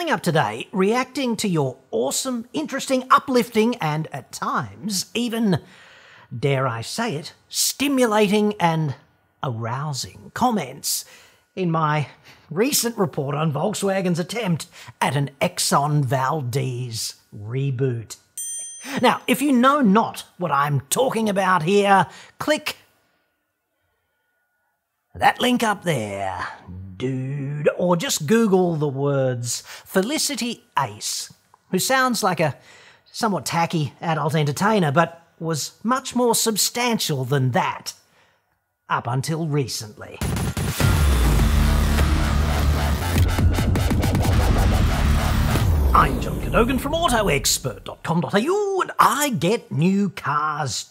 Coming up today, reacting to your awesome, interesting, uplifting, and at times even, dare I say it, stimulating and arousing comments in my recent report on Volkswagen's attempt at an Exxon Valdez reboot. Now, if you know not what I'm talking about here, click that link up there, dude, or just Google the words Felicity Ace, who sounds like a somewhat tacky adult entertainer, but was much more substantial than that. Up until recently. I'm John Cadogan from AutoExpert.com.au and I get new cars